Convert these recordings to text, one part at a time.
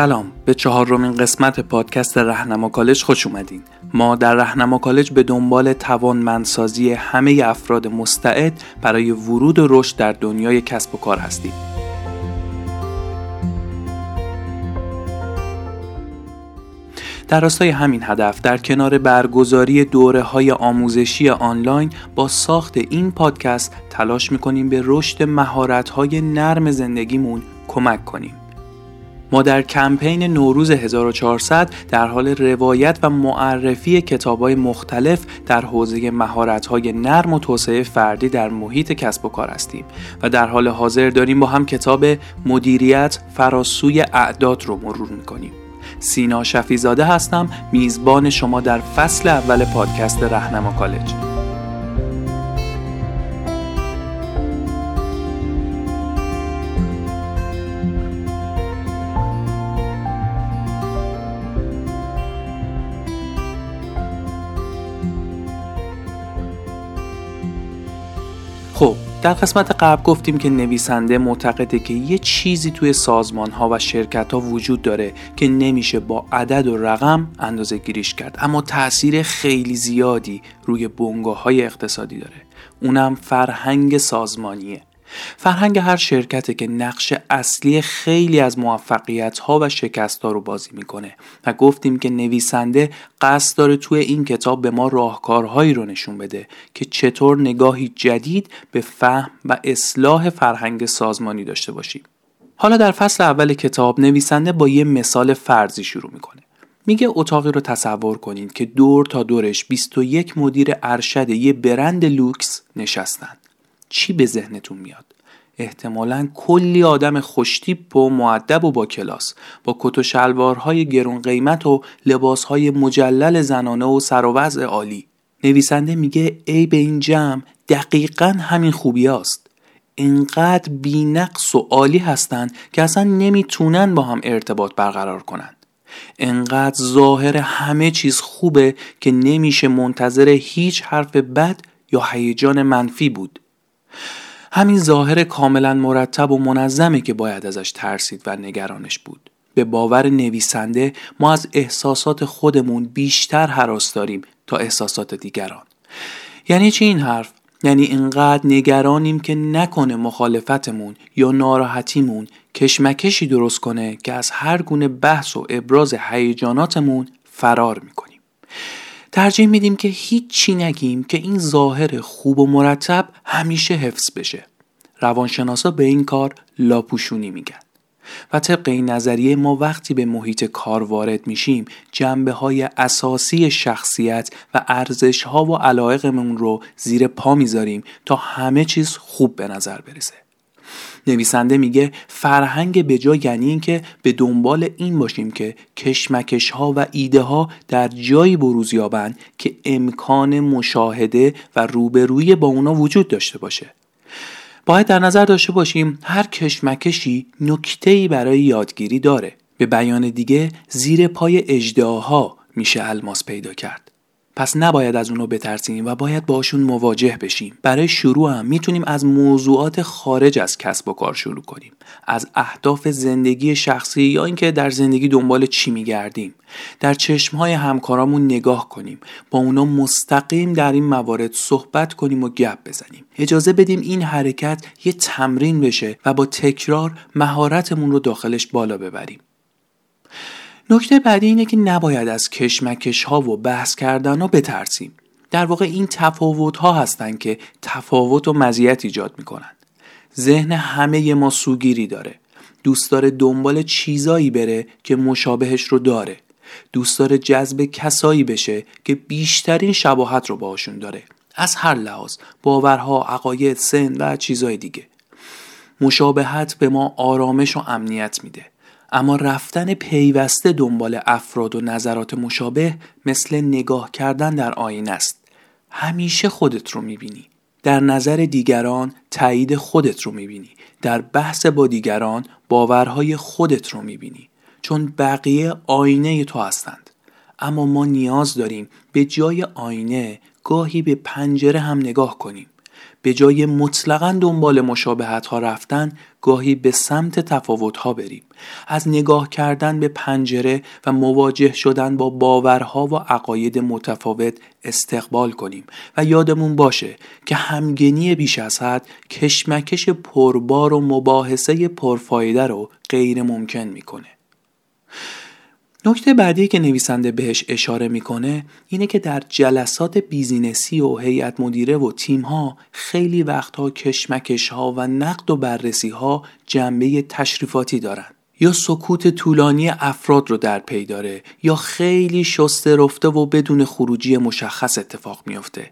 سلام. به چهارمین قسمت پادکست رهنما کالج خوش اومدین. ما در رهنما کالج به دنبال توانمندسازی همه افراد مستعد برای ورود و رشد در دنیای کسب و کار هستیم. در راستای همین هدف در کنار برگزاری دوره های آموزشی آنلاین با ساخت این پادکست تلاش می‌کنیم به رشد مهارت های نرم زندگیمون کمک کنیم. ما در کمپین نوروز 1400 در حال روایت و معرفی های مختلف در حوزه های نرم و توسعه فردی در محیط کسب و کار هستیم و در حال حاضر داریم با هم کتاب مدیریت فراسوی اعداد رو مرور می‌کنیم. سینا شفیزاده هستم میزبان شما در فصل اول پادکست رهنما کالج. در قسمت قبل گفتیم که نویسنده معتقده که یه چیزی توی سازمان ها و شرکت ها وجود داره که نمیشه با عدد و رقم اندازه گیریش کرد. اما تاثیر خیلی زیادی روی بنگاه های اقتصادی داره. اونم فرهنگ سازمانیه. فرهنگ هر شرکته که نقش اصلی خیلی از موفقیت ها و شکست ها رو بازی می‌کنه و گفتیم که نویسنده قصد داره توی این کتاب به ما راهکارهایی رو نشون بده که چطور نگاهی جدید به فهم و اصلاح فرهنگ سازمانی داشته باشیم. حالا در فصل اول کتاب نویسنده با یه مثال فرضی شروع می‌کنه. میگه اتاقی رو تصور کنید که دور تا دورش 21 مدیر ارشد یه برند لوکس نشستن. چی به ذهنتون میاد؟ احتمالا کلی آدم خوشتیپ و معدب و با کلاس با کت و شلوارهای گرون قیمت و لباسهای مجلل زنانه و سر و وضع عالی. نویسنده میگه ای به این جمع دقیقا همین خوبی است. اینقدر بینقص و عالی هستند که اصلا نمی‌تونن با هم ارتباط برقرار کنند انقدر ظاهر همه چیز خوبه که نمیشه منتظر هیچ حرف بد یا هیجان منفی بود. همین ظاهر کاملا مرتب و منظمه که باید ازش ترسید و نگرانش بود. به باور نویسنده ما از احساسات خودمون بیشتر حراس داریم تا احساسات دیگران. یعنی چی این حرف؟ یعنی اینقدر نگرانیم که نکنه مخالفتمون یا ناراحتیمون کشمکشی درست کنه که از هر گونه بحث و ابراز هیجاناتمون فرار می‌کنیم. ترجیح میدیم که هیچی نگیم که این ظاهر خوب و مرتب همیشه حفظ بشه. روانشناسا به این کار لاپوشونی میگن. و طبق این نظریه ما وقتی به محیط کار وارد میشیم جنبه های اساسی شخصیت و ارزش ها و علایقمون رو زیر پا می‌ذاریم تا همه چیز خوب به نظر برسه. نویسنده میگه فرهنگ به جا یعنی اینکه به دنبال این باشیم که کشمکش ها و ایده ها در جایی بروز یابند که امکان مشاهده و روبرویی با اونا وجود داشته باشه. باید در نظر داشته باشیم هر کشمکشی نکته‌ای برای یادگیری داره. به بیان دیگه زیر پای اجداها میشه الماس پیدا کرد. پس نباید از اونو بترسیم و باید باشون مواجه بشیم. برای شروع هم می‌تونیم از موضوعات خارج از کسب و کار شروع کنیم. از اهداف زندگی شخصی یا اینکه در زندگی دنبال چی میگردیم. در چشمهای همکارامون نگاه کنیم. با اونا مستقیم در این موارد صحبت کنیم و گپ بزنیم. اجازه بدیم این حرکت یه تمرین بشه و با تکرار مهارتمون رو داخلش بالا ببریم. نکته بعدی اینه که نباید از کشمکش ها و بحث کردن ها بترسیم. در واقع این تفاوت ها هستند که تفاوت و مزیت ایجاد می‌کنن. ذهن همه ما سوگیری داره. دوست داره دنبال چیزایی بره که مشابهش رو داره. دوست داره جذب کسایی بشه که بیشترین شباهت رو باهاشون داره. از هر لحاظ باورها عقاید سن و چیزای دیگه. مشابهت به ما آرامش و امنیت میده. اما رفتن پیوسته دنبال افراد و نظرات مشابه مثل نگاه کردن در آینه است. همیشه خودت رو می‌بینی. در نظر دیگران تایید خودت رو می‌بینی. در بحث با دیگران باورهای خودت رو می‌بینی. چون بقیه آینه تو هستند. اما ما نیاز داریم به جای آینه گاهی به پنجره هم نگاه کنیم. به جای مطلقا دنبال مشابهت ها رفتن گاهی به سمت تفاوت ها بریم. از نگاه کردن به پنجره و مواجه شدن با باورها و عقاید متفاوت استقبال کنیم. و یادمون باشه که همگنی بیش از حد کشمکش پربار و مباحثه پرفایده رو غیر ممکن می‌کنه. نکته بعدی که نویسنده بهش اشاره می‌کنه اینه که در جلسات بیزینسی و هیئت مدیره و تیم ها خیلی وقتها کشمکش ها و نقد و بررسی ها جنبه تشریفاتی دارن. یا سکوت طولانی افراد رو در پی داره یا خیلی شسته رفته و بدون خروجی مشخص اتفاق میافته.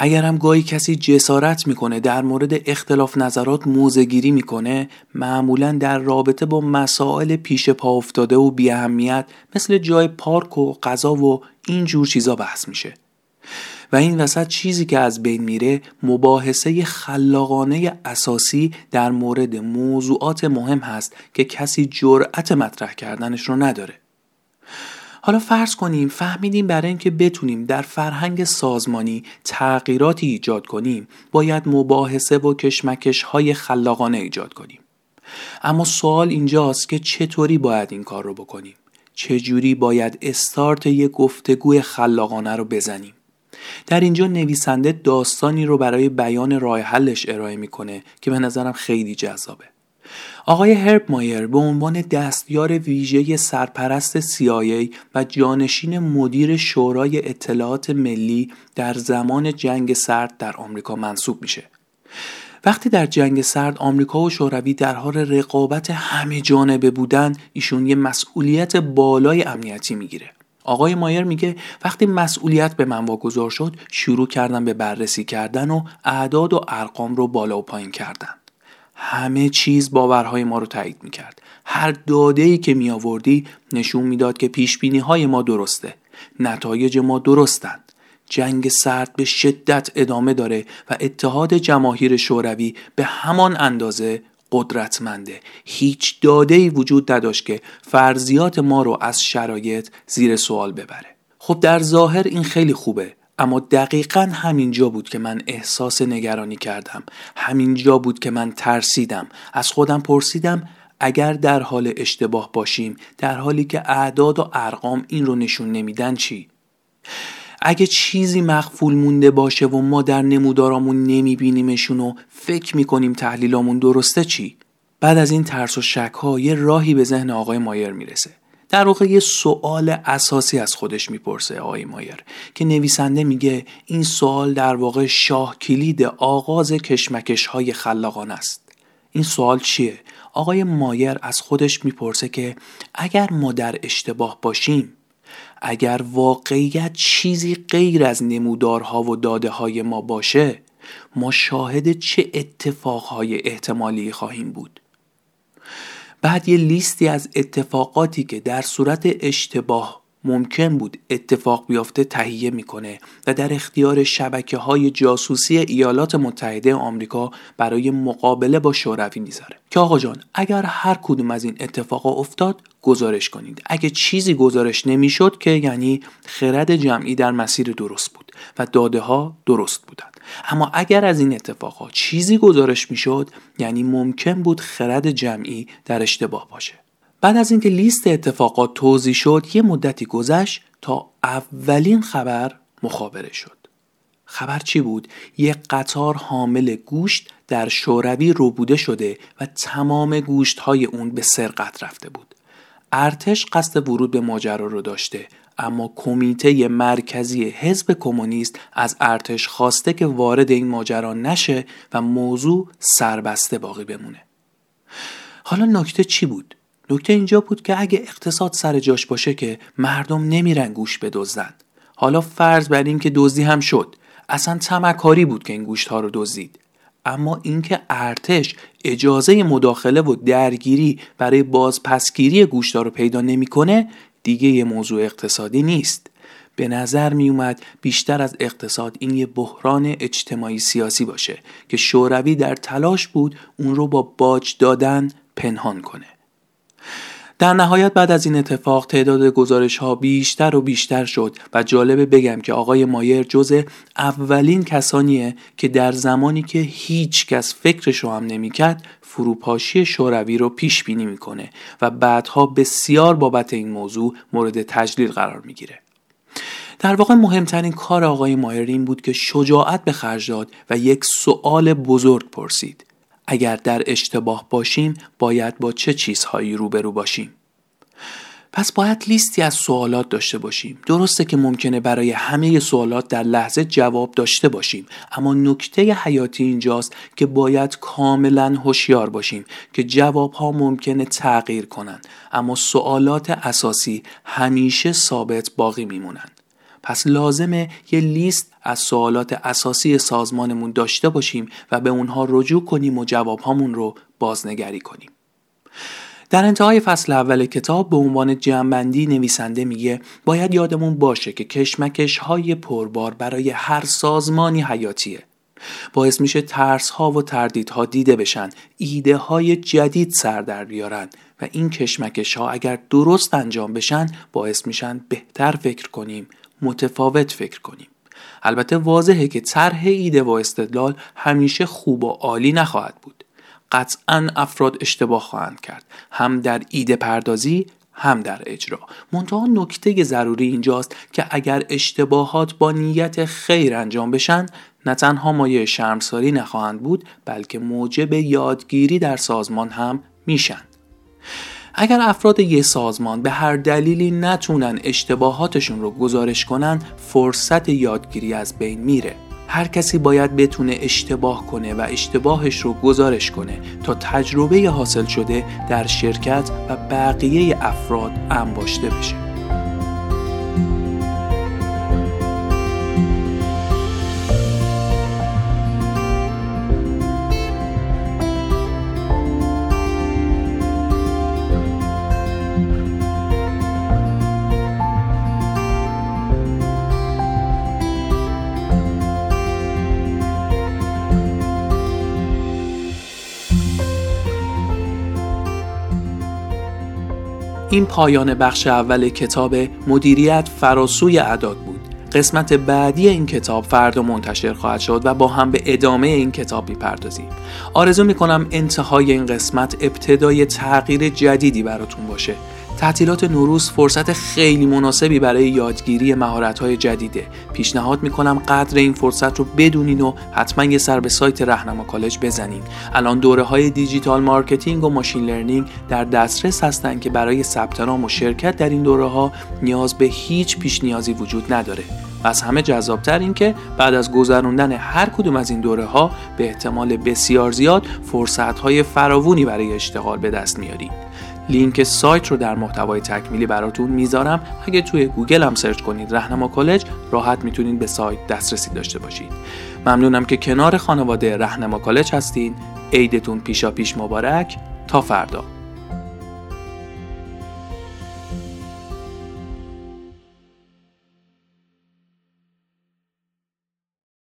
اگر هم گاهی کسی جسارت می‌کنه در مورد اختلاف نظرات موزگیری می‌کنه معمولا در رابطه با مسائل پیش پا افتاده و بیاهمیت مثل جای پارک و غذا و این جور چیزا بحث میشه. و این وسط چیزی که از بین میره مباحثه خلاقانه اساسی در مورد موضوعات مهم هست که کسی جرأت مطرح کردنش رو نداره. حالا فرض کنیم فهمیدیم برای اینکه بتونیم در فرهنگ سازمانی تغییراتی ایجاد کنیم باید مباحثه و کشمکش های خلاقانه ایجاد کنیم. اما سوال اینجاست که چطوری باید این کار رو بکنیم؟ چجوری باید استارت یک گفتگوی خلاقانه رو بزنیم؟ در اینجا نویسنده داستانی رو برای بیان راه حلش ارائه می‌کنه که به نظرم خیلی جذابه. آقای هرب مایر به عنوان دستیار ویژه سرپرست CIA و جانشین مدیر شورای اطلاعات ملی در زمان جنگ سرد در آمریکا منصوب میشه. وقتی در جنگ سرد آمریکا و شوروی در حال رقابت همه جانبه بودن ایشون یه مسئولیت بالای امنیتی می‌گیره. آقای مایر میگه وقتی مسئولیت به من واگذار شد شروع کردم به بررسی کردن و اعداد و ارقام رو بالا و پایین کردن. همه چیز باورهای ما رو تایید می‌کرد. هر داده ای که می آوردی نشون می‌داد که پیش بینی های ما درسته. نتایج ما درستند. جنگ سرد به شدت ادامه داره و اتحاد جماهیر شوروی به همان اندازه قدرتمنده. هیچ داده ای وجود نداشت که فرضیات ما رو از شرایط زیر سوال ببره. خب در ظاهر این خیلی خوبه. اما دقیقا همینجا بود که من احساس نگرانی کردم همینجا بود که من ترسیدم از خودم پرسیدم اگر در حال اشتباه باشیم در حالی که اعداد و ارقام این رو نشون نمیدن چی؟ اگه چیزی مخفول مونده باشه و ما در نمودارامون نمیبینیمشون و فکر می‌کنیم تحلیلامون درسته چی؟ بعد از این ترس و شک ها یه راهی به ذهن آقای مایر می‌رسه در واقع یه سوال اساسی از خودش می‌پرسه آقای مایر که نویسنده میگه این سوال در واقع شاه کلید آغاز کشمکش های خلاقان است این سوال چیه؟ آقای مایر از خودش می‌پرسه که اگر ما در اشتباه باشیم اگر واقعیت چیزی غیر از نمودارها و داده های ما باشه ما شاهد چه اتفاقهای احتمالی خواهیم بود بعد یه لیستی از اتفاقاتی که در صورت اشتباه ممکن بود اتفاق بیفته تهیه می‌کنه و در اختیار شبکه های جاسوسی ایالات متحده آمریکا برای مقابله با شوروی می‌ذاره که آقا جان اگر هر کدوم از این اتفاقا افتاد گزارش کنید. اگه چیزی گزارش نمی‌شد که یعنی خرد جمعی در مسیر درست بود و داده ها درست بودند. اما اگر از این اتفاقات چیزی گزارش می‌شد یعنی ممکن بود خرد جمعی در اشتباه باشه. بعد از اینکه لیست اتفاقات توضیح شد یه مدتی گذشت تا اولین خبر مخابره شد خبر چی بود؟ یک قطار حامل گوشت در شوروی روبوده شده و تمام گوشت های اون به سرقت رفته بود. ارتش قصد ورود به ماجرا رو داشته اما کمیته مرکزی حزب کمونیست از ارتش خواسته که وارد این ماجرا نشه و موضوع سربسته باقی بمونه. حالا نکته چی بود؟ نکته اینجا بود که اگه اقتصاد سر جاش باشه که مردم نمیرن گوش بدزدن. حالا فرض بر این که دزدی هم شد. اصلا تمکاری بود که این گوشت ها رو دزدید. اما اینکه ارتش اجازه مداخله و درگیری برای بازپسگیری گوشت رو پیدا نمی‌کنه دیگه یه موضوع اقتصادی نیست. به نظر می اومد بیشتر از اقتصاد این یه بحران اجتماعی سیاسی باشه که شوروی در تلاش بود اون رو با باج دادن پنهان کنه. در نهایت بعد از این اتفاق تعداد گزارش ها بیشتر و بیشتر شد و جالبه بگم که آقای مایر جز اولین کسانیه که در زمانی که هیچ کس فکرش رو هم نمی‌کرد فروپاشی شوروی رو پیش بینی می‌کنه و بعدها بسیار بابت این موضوع مورد تجلیل قرار می‌گیره. در واقع مهمترین کار آقای مایر این بود که شجاعت به خرج داد و یک سوال بزرگ پرسید اگر در اشتباه باشیم باید با چه چیزهایی روبرو باشیم؟ پس باید لیستی از سوالات داشته باشیم. درسته که ممکنه برای همه سوالات در لحظه جواب داشته باشیم اما نکته حیاتی اینجاست که باید کاملا هوشیار باشیم که جواب ها ممکنه تغییر کنند اما سوالات اساسی همیشه ثابت باقی میمونند. پس لازمه یه لیست از سوالات اساسی سازمانمون داشته باشیم و به اونها رجوع کنیم و جوابهامون رو بازنگری کنیم. در انتهای فصل اول کتاب به عنوان جمعبندی نویسنده میگه باید یادمون باشه که کشمکش های پربار برای هر سازمانی حیاتیه باعث میشه ترس ها و تردیدها دیده بشن ایده های جدید سر در بیارن و این کشمکش ها اگر درست انجام بشن باعث میشن بهتر فکر کنیم متفاوت فکر کنیم. البته واضحه که طرح ایده و استدلال همیشه خوب و عالی نخواهد بود. قطعا افراد اشتباه خواهند کرد. هم در ایده پردازی هم در اجرا. منتها نکته ضروری اینجاست که اگر اشتباهات با نیت خیر انجام بشن نه تنها مایه شرمساری نخواهند بود بلکه موجب یادگیری در سازمان هم میشن. اگر افراد یه سازمان به هر دلیلی نتونن اشتباهاتشون رو گزارش کنن فرصت یادگیری از بین میره. هر کسی باید بتونه اشتباه کنه و اشتباهش رو گزارش کنه تا تجربه حاصل شده در شرکت و بقیه افراد انباشته بشه. این پایان بخش اول کتاب مدیریت فراسوی اعداد بود. قسمت بعدی این کتاب فردا منتشر خواهد شد و با هم به ادامه این کتاب می‌پردازیم. آرزو می‌کنم انتهای این قسمت ابتدای تغییر جدیدی براتون باشه. تعطیلات نوروز فرصت خیلی مناسبی برای یادگیری مهارت‌های جدیده. پیشنهاد می‌کنم قدر این فرصت رو بدونین و حتما یه سر به سایت رهنما کالج بزنین. الان دوره های digital marketing و machine learning در دسترس هستن که برای ثبت نام و شرکت در این دوره ها نیاز به هیچ پیش نیازی وجود نداره. و از همه جذابتر این که بعد از گذراندن هر کدوم از این دوره ها به احتمال بسیار زیاد فرصت های فراوونی برای اشتغال به دست میارید. لینک سایت رو در محتوای تکمیلی براتون می‌ذارم. اگه توی گوگل هم search کنید رهنما کالج راحت می‌تونید به سایت دسترسی داشته باشید. ممنونم که کنار خانواده رهنما کالج هستین. عیدتون پیشا پیش مبارک. تا فردا.